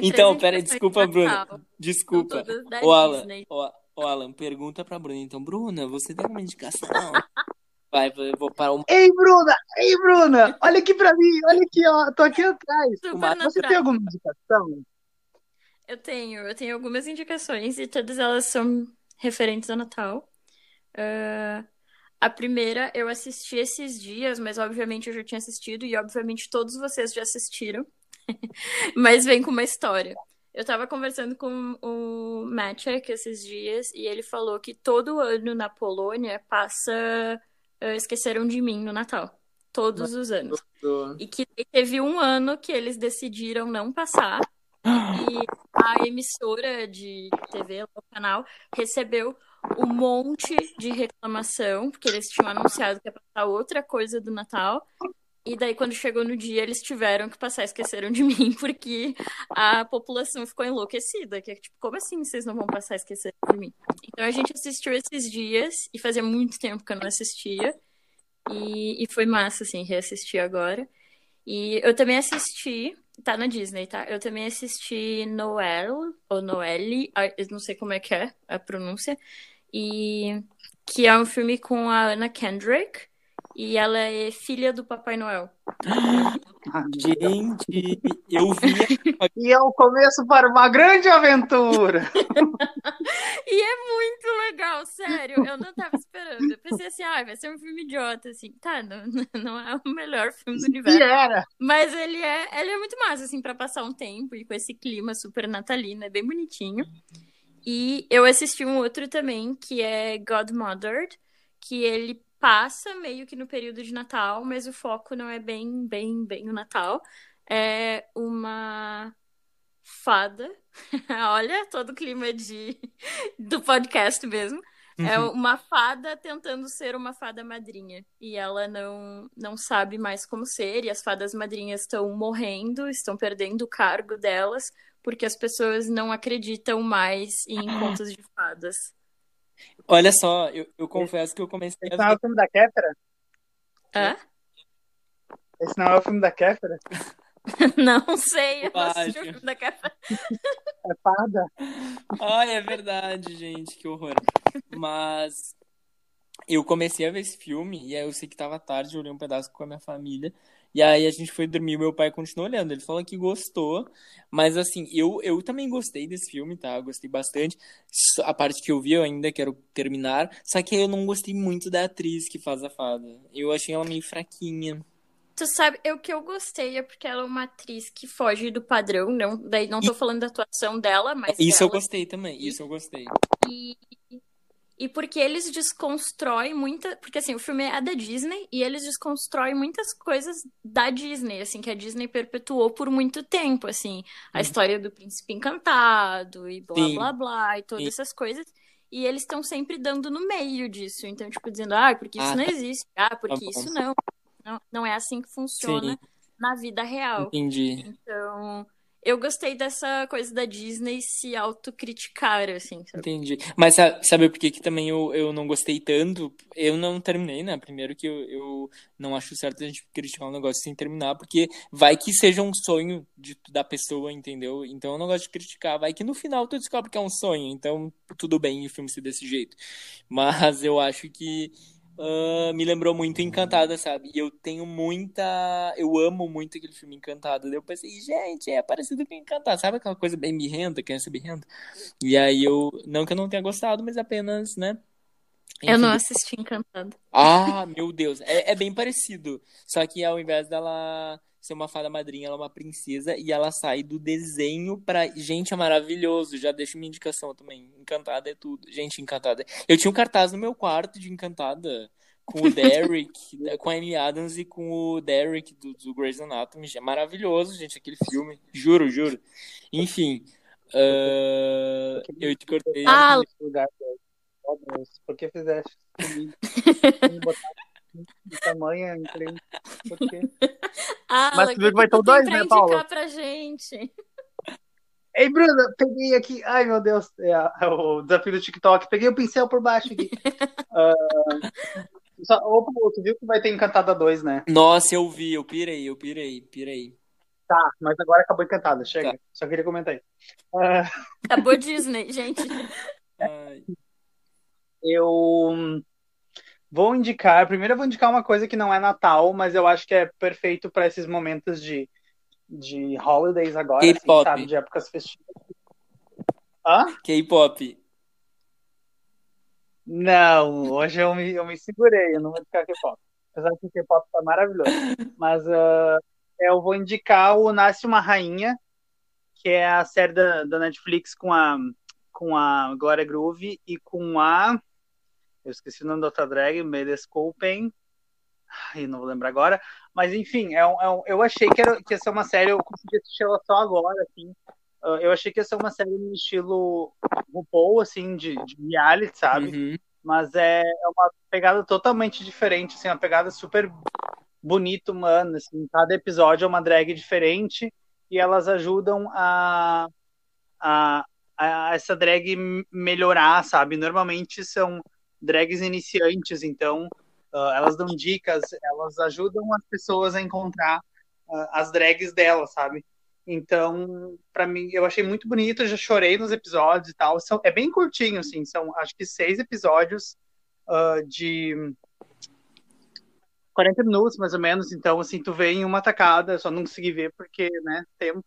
Então, peraí, desculpa, Bruna. Desculpa. O Alan, o, Alan, pergunta pra Bruna. Então, Bruna, você tem alguma indicação? Vai, vou para uma. Ei, Bruna! Ei, Bruna! Olha aqui pra mim, olha aqui, ó. Tô aqui atrás. Você tem alguma indicação? Eu tenho, eu tenho algumas indicações e todas elas são referentes ao Natal. Uh, a primeira eu assisti esses dias, mas obviamente eu já tinha assistido e obviamente todos vocês já assistiram. mas vem com uma história. Eu tava conversando com o Maciek esses dias e ele falou que todo ano na Polônia passa uh, Esqueceram de Mim no Natal. Todos os anos. E que teve um ano que eles decidiram não passar. E a emissora de TV, o canal, recebeu um monte de reclamação, porque eles tinham anunciado que ia passar outra coisa do Natal. E daí, quando chegou no dia, eles tiveram que passar Esqueceram de Mim, porque a população ficou enlouquecida. Que é tipo, como assim vocês não vão passar Esqueceram de Mim? Então a gente assistiu esses dias, e fazia muito tempo que eu não assistia. E, e foi massa, assim, reassistir agora. E eu também assisti, tá na Disney, tá? Eu também assisti Noel, ou Noelle, eu não sei como é que é a pronúncia, e que é um filme com a Anna Kendrick, e ela é filha do Papai Noel. Gente, eu vi. e é o começo para uma grande aventura. e é muito legal, sério. Eu não tava esperando. Eu pensei assim, ah, vai ser um filme idiota, assim. Tá, não, não é o melhor filme do universo. E era. Mas ele é, ele é muito massa, assim, para passar um tempo e com esse clima super natalino, é bem bonitinho. E eu assisti um outro também, que é Godmothered, que ele passa meio que no período de Natal, mas o foco não é bem, bem, bem o Natal. É uma fada. Olha todo o clima de do podcast mesmo. É uhum. É uma fada tentando ser uma fada madrinha. E ela não, não sabe mais como ser. E as fadas madrinhas estão morrendo, estão perdendo o cargo delas, porque as pessoas não acreditam mais em contos de fadas. Olha só, eu, eu confesso que eu comecei Esse a não é o filme da Kéfera? Hã? Esse não é o filme da Kéfera? não sei, eu assisti o filme da Kéfera. É fada? Ai, é verdade, gente, que horror. Mas eu comecei a ver esse filme e aí eu sei que tava tarde, eu olhei um pedaço com a minha família. E aí a gente foi dormir, meu pai continuou olhando. Ele falou que gostou, mas assim, eu, eu também gostei desse filme, tá? gostei bastante. A parte que eu vi eu ainda quero terminar, só que eu não gostei muito da atriz que faz a fada. Eu achei ela meio fraquinha. Tu sabe, o que eu gostei é porque ela é uma atriz que foge do padrão, não, daí não tô falando da atuação dela, mas Isso dela... eu gostei também, isso eu gostei. E e porque eles desconstroem muita. Porque assim, o filme é da Disney e eles desconstroem muitas coisas da Disney, assim, que a Disney perpetuou por muito tempo, assim. A hum. história do príncipe encantado e blá Sim. blá blá e todas Sim. essas coisas. E eles estão sempre dando no meio disso. Então, tipo, dizendo, ah, porque isso ah, não tá. existe, ah, porque tá isso não. não. Não é assim que funciona Sim. na vida real. Entendi. Então eu gostei dessa coisa da Disney se autocriticar, assim. Sabe? Entendi. Mas sabe por que, que também eu, eu não gostei tanto? Eu não terminei, né? Primeiro que eu, eu não acho certo a gente criticar um negócio sem terminar, porque vai que seja um sonho de, da pessoa, entendeu? Então eu não gosto de criticar. Vai que no final tu descobre que é um sonho, então tudo bem o filme ser desse jeito. Mas eu acho que uh, me lembrou muito Encantada, sabe? E eu tenho muita. Eu amo muito aquele filme Encantado. Eu pensei, gente, é parecido com Encantado. Sabe aquela coisa bem birrenta, criança birrenta? E aí eu. Não que eu não tenha gostado, mas apenas, né? Eu não Enfim, assisti Encantado. Ah, meu Deus. É, é bem parecido. Só que ao invés dela ser uma fada madrinha, ela é uma princesa e ela sai do desenho pra. Gente, é maravilhoso. Já deixo minha indicação também. Encantada é tudo. Gente, Encantada. Eu tinha um cartaz no meu quarto de Encantada. Com o Derek, com a Amy Adams e com o Derek do, do Grey's Anatomy. É maravilhoso, gente, aquele filme. Juro, juro. Enfim. ah, eu te cortei. Ah, Nesse lugar, velho. Oh, Deus, por que fizeste comigo? De tamanho, incrível. Por quê? Ah, Mas tu viu que vai ter dois, né, Paula? indicar pra gente. Ei, Bruna, peguei aqui. Ai, meu Deus. É, o desafio do TikTok. Peguei o pincel por baixo aqui. Ah, só, Paulo, tu viu que vai ter Encantada 2, né? Nossa, eu vi, eu pirei, eu pirei, pirei. Tá, mas agora acabou Encantada. Chega. Tá. Só queria comentar isso. Ah, Acabou Disney, gente. Ai, eu vou indicar. Primeiro, eu vou indicar uma coisa que não é Natal, mas eu acho que é perfeito para esses momentos de, de holidays agora, assim, sabe? De épocas festivas. Hã? K-pop. Não, hoje eu me, eu me segurei, eu não vou indicar K-pop. Apesar que o K-pop tá maravilhoso. Mas ah, eu vou indicar o Nasce Uma Rainha, que é a série da, da Netflix com a, com a Glória Groove e com a. Eu esqueci o nome da outra drag, me desculpem. Ai, não vou lembrar agora. Mas enfim, é um, é um- eu achei que, era, que ia ser uma série, eu consegui assistir ela só agora, assim. Ah, eu achei que ia ser uma série no estilo RuPaul, assim, de, de reality, sabe? Uhum. Mas é, é uma pegada totalmente diferente, assim, uma pegada super bonita, humana, assim. Cada episódio é uma drag diferente e elas ajudam a, a, a essa drag melhorar, sabe? Normalmente são drags iniciantes, então ah, elas dão dicas, elas ajudam as pessoas a encontrar ah, as drags delas, sabe? Então, pra mim, eu achei muito bonito, já chorei nos episódios e tal. São, é bem curtinho, assim, são acho que seis episódios ah, de 40 minutos, mais ou menos. Então, assim, tu vê em uma tacada, eu só não consegui ver porque, né, tempo.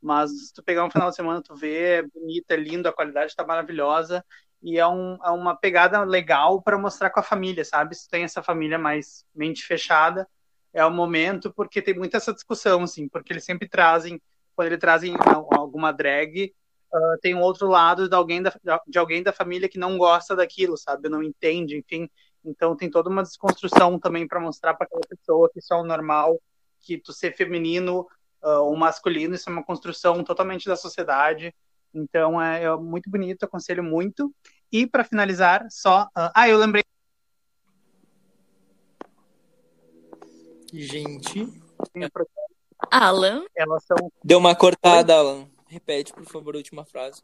Mas se tu pegar um final de semana, tu vê, é bonito, é lindo, a qualidade tá maravilhosa. E é, um, é uma pegada legal para mostrar com a família, sabe? Se tem essa família mais mente fechada, é o momento, porque tem muita essa discussão, assim, porque eles sempre trazem, quando eles trazem al- alguma drag, ah, tem um outro lado de alguém da, de alguém da família que não gosta daquilo, sabe? Não entende, enfim. Então tem toda uma desconstrução também para mostrar para aquela pessoa que isso é o normal, que tu ser feminino ah, ou masculino, isso é uma construção totalmente da sociedade. Então é, é muito bonito, aconselho muito. E para finalizar, só. ah, ah, eu lembrei. Gente. Alan, Elas são. Deu uma cortada, Alan. Repete, por favor, a última frase.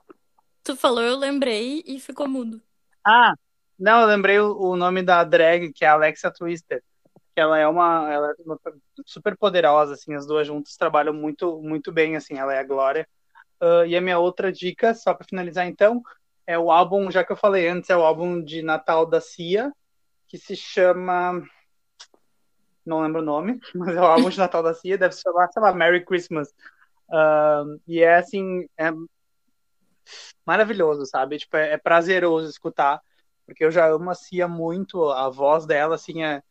tu falou, eu lembrei e ficou mudo. Ah, não, eu lembrei o, o nome da drag, que é a Alexa Twister. Que ela é uma, ela é uma super poderosa, assim, as duas juntas trabalham muito, muito bem, assim, ela é a Glória. Ah, e a minha outra dica, só para finalizar então, é o álbum, já que eu falei antes, é o álbum de Natal da Cia, que se chama. Não lembro o nome, mas é o álbum de Natal da Cia, deve se chamar, sei lá, Merry Christmas. E é assim, é maravilhoso, sabe? Tipo, é, é prazeroso escutar, porque eu já amo a Cia muito, a voz dela, assim, é,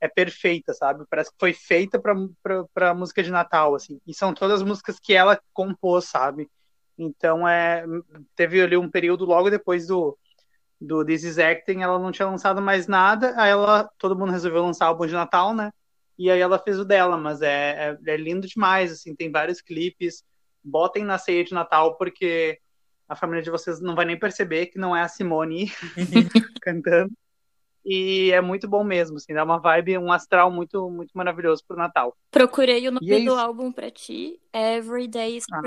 é perfeita, sabe? Parece que foi feita pra música de Natal, assim. E são todas músicas que ela compôs, sabe? Então, é, teve ali um período logo depois do, do This Is Acting, ela não tinha lançado mais nada, aí ela, todo mundo resolveu lançar o álbum de Natal, né? E aí ela fez o dela, mas é, é, é lindo demais, assim, tem vários clipes, botem na ceia de Natal, porque a família de vocês não vai nem perceber que não é a Simone cantando. E é muito bom mesmo, assim, dá uma vibe, um astral muito, muito maravilhoso pro Natal. Procurei o nome é do álbum pra ti. Every Day is Ah,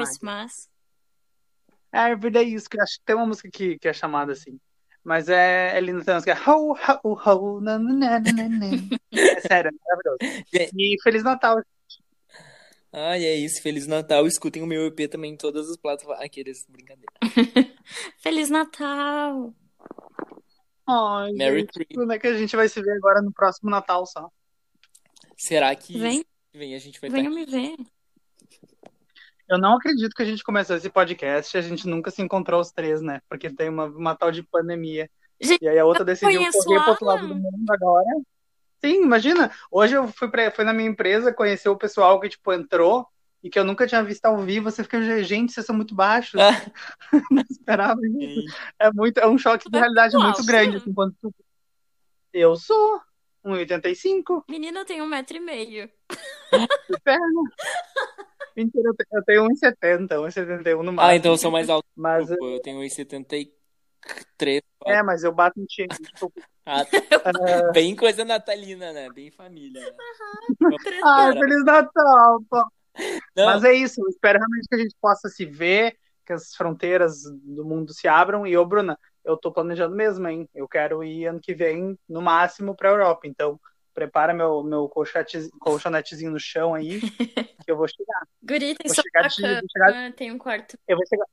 É, Everyday isso, que eu acho que tem uma música que, que é chamada assim. Mas é, é lindo, tem uma música. Ho, ho, ho, na, na, na, na, na. É sério, é maravilhoso. E Feliz Natal. Ai, é isso. Feliz Natal. Escutem o meu EP também em todas as plataformas. Aqueles, brincadeira. Feliz Natal! Ai, Merry gente, Christmas. quando é que a gente vai se ver agora no próximo Natal só? Será que Vem, vem a gente vai venha me ver. Eu não acredito que a gente começou esse podcast e a gente nunca se encontrou os três, né? Porque tem uma, uma tal de pandemia. Gente, E aí a outra decidiu correr pro outro Alan. lado do mundo agora. Sim, imagina. Hoje eu fui, pra, fui na minha empresa, conhecer o pessoal que, tipo, entrou e que eu nunca tinha visto ao vivo. Você fica, gente, vocês são muito baixos. Ah. Não esperava isso. É, muito, é um choque de é realidade muito alto? grande. Assim, quando tu... Eu sou 1,85. Menina, eu tenho um metro e meio. Que perna. Mentira, eu te- eu tenho 1,70, 1,71 no máximo. Ah, então eu sou mais alto. Mas, eu tenho 1,73. é, mas eu bato em ti. Ah, bem coisa natalina, né? Bem família. Né? ah, Feliz Natal, pô. Não, Mas é isso, eu espero realmente que a gente possa se ver, que as fronteiras do mundo se abram. E, ô, Bruna, eu tô planejando mesmo, hein? Eu quero ir ano que vem, no máximo, pra Europa. Então, prepara meu, meu colchonete- colchonetezinho no chão aí, que eu vou chegar. Guri, tem Vou só chegar de- cama, chegar- tem um quarto Eu vou chegar.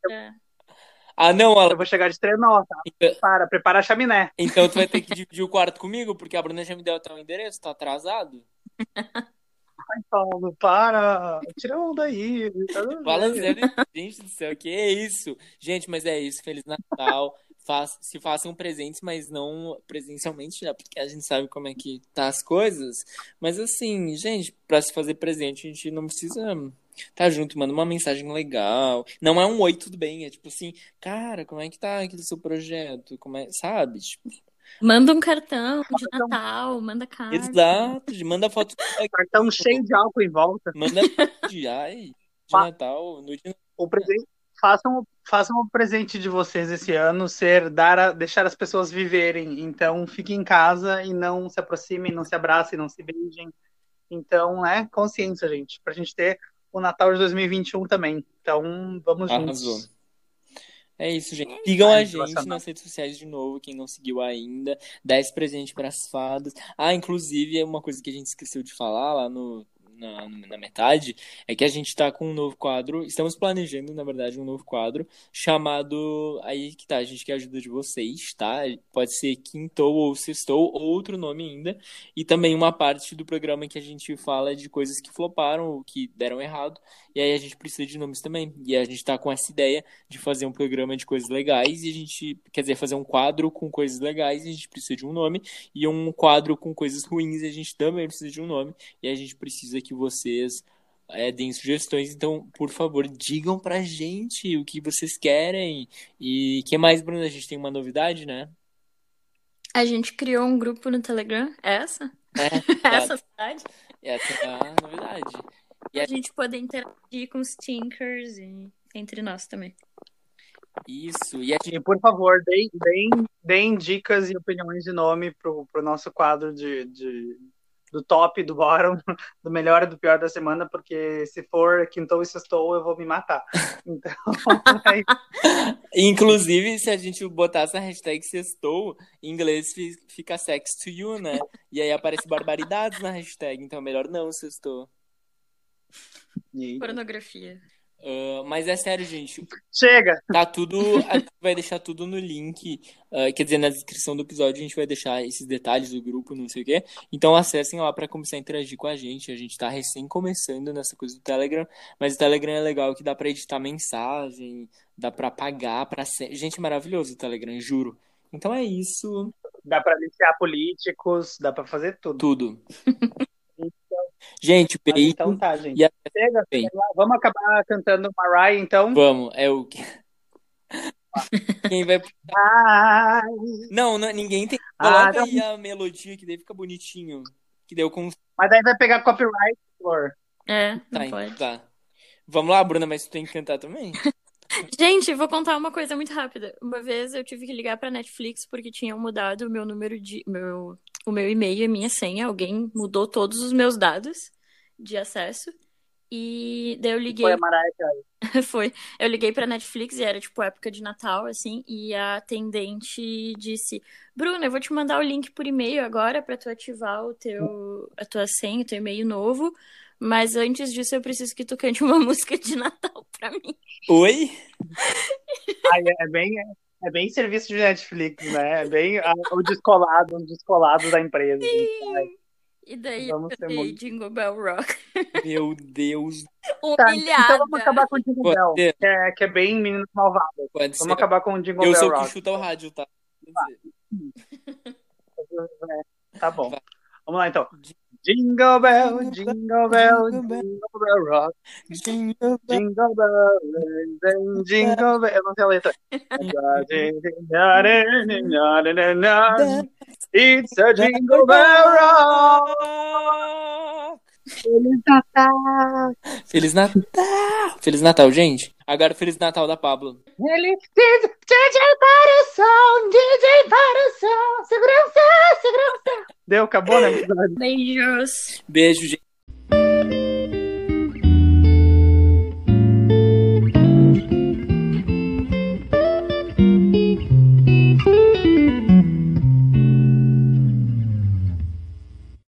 Ah, não, Alan. eu vou chegar de trenó, tá? Prepara, prepara a chaminé. Então tu vai ter que dividir o quarto comigo, porque a Bruna já me deu até o endereço, tá atrasado. Ai, Paulo, para. Tira a onda aí. tá gente do céu, que é isso? Gente, mas é isso, Feliz Natal. Faz- se façam presentes, mas não presencialmente, né? Porque a gente sabe como é que tá as coisas. Mas assim, gente, pra se fazer presente, a gente não precisa tá junto, manda uma mensagem legal. Não é um oi, tudo bem, é tipo assim, cara, como é que tá aquele seu projeto? Como é, sabe? Tipo, Manda um cartão de Natal, manda carta. exato, manda foto Cartão cheio de álcool em volta. Manda de ai, de Natal, no dia O presente, façam, façam o presente de vocês esse ano ser dar a- deixar as pessoas viverem. Então, fiquem em casa e não se aproximem, não se abracem, não se beijem. Então, é consciência, gente, pra gente ter o Natal de 2021 também. Então, vamos Arrasou. juntos. É isso, gente. Sigam a gente nas redes sociais de novo, quem não seguiu ainda. Dá esse presente para as fadas. Ah, inclusive, é uma coisa que a gente esqueceu de falar lá no, na, na metade, é que a gente tá com um novo quadro. Estamos planejando, na verdade, um novo quadro chamado. Aí que tá, a gente quer a ajuda de vocês, tá? Pode ser quintou ou sextou, ou outro nome ainda. E também uma parte do programa que a gente fala de coisas que floparam ou que deram errado. E aí a gente precisa de nomes também. E a gente tá com essa ideia de fazer um programa de coisas legais e a gente, quer dizer, fazer um quadro com coisas legais e a gente precisa de um nome, e um quadro com coisas ruins e a gente também precisa de um nome, e a gente precisa que vocês é, deem sugestões, então, por favor, digam pra gente o que vocês querem. E que mais, Bruna? A gente tem uma novidade, né? A gente criou um grupo no Telegram. É essa? É, Essa cidade? essa é a novidade. E A a gente poder interagir com os Tinkers e entre nós também. Isso, e a gente E, por favor, deem, deem, deem dicas e opiniões de nome pro, pro nosso quadro de, de- do top, do bottom, do melhor e do pior da semana, porque se for quintou e sextou, eu vou me matar. Então, é. Inclusive, se a gente botar essa hashtag sextou, em inglês fi- fica sex to you, né? E aí aparece barbaridades na hashtag, então é melhor não sextou. Pornografia. Ah, mas é sério, gente. Chega! Tá tudo. A gente vai deixar tudo no link. ah, quer dizer, na descrição do episódio a gente vai deixar esses detalhes do grupo, não sei o quê. Então acessem lá pra começar a interagir com a gente. A gente tá recém começando nessa coisa do Telegram. Mas o Telegram é legal que dá pra editar mensagem, dá pra pagar, pra. Gente, é maravilhoso o Telegram, juro. Então é isso. Dá pra aliciar políticos, dá pra fazer tudo. Tudo. Gente, beijo. então tá, gente. E até Chega, bem. Vamos acabar cantando Mariah, então? Vamos, é o que. Quem vai. Ai, Não, não, ninguém tem. Ah, Coloca não. aí a melodia que daí fica bonitinho. Que deu com. mas daí vai pegar copyright, Flor. É, não Tá, então pode. tá. Vamos lá, Bruna, mas tu tem que cantar também. Gente, vou contar uma coisa muito rápida. Uma vez eu tive que ligar pra Netflix porque tinham mudado o meu número de. Meu, o meu e-mail e a minha senha. Alguém mudou todos os meus dados de acesso. E daí eu liguei. Foi a Mariah Carey. Foi. Eu liguei pra Netflix e era tipo época de Natal, assim, e a atendente disse: Bruna, eu vou te mandar o link por e-mail agora pra tu ativar o teu, a tua senha, o teu e-mail novo. Mas antes disso, eu preciso que tu cante uma música de Natal pra mim. Oi? Ai, é bem, é bem serviço de Netflix, né? É bem ah, o descolado, um descolado da empresa. E daí Vamos eu ser muito- Jingle Bell Rock. Meu Deus. Tá, Humilhada. então vamos acabar com o Jingle Pode Bell, ser. que é, que é bem Meninas Malvadas. Pode ser. Vamos acabar com o Jingle Eu Bell sou o que Rock. chuta o rádio, tá? Dizer, Tá bom. Vamos lá, então. Jingle bell, jingle bell, jingle bell rock. Jingle Jingle bell, then jingle bell. Eu não sei a letra. It's a jingle bell rock. Feliz Natal. Feliz Natal! Feliz Natal, gente. Agora, Feliz Natal da Pablo. Feliz DJ Paração, DJ Paração. Segurança, segurança. Deu, acabou, né? Beijos. Beijo, gente.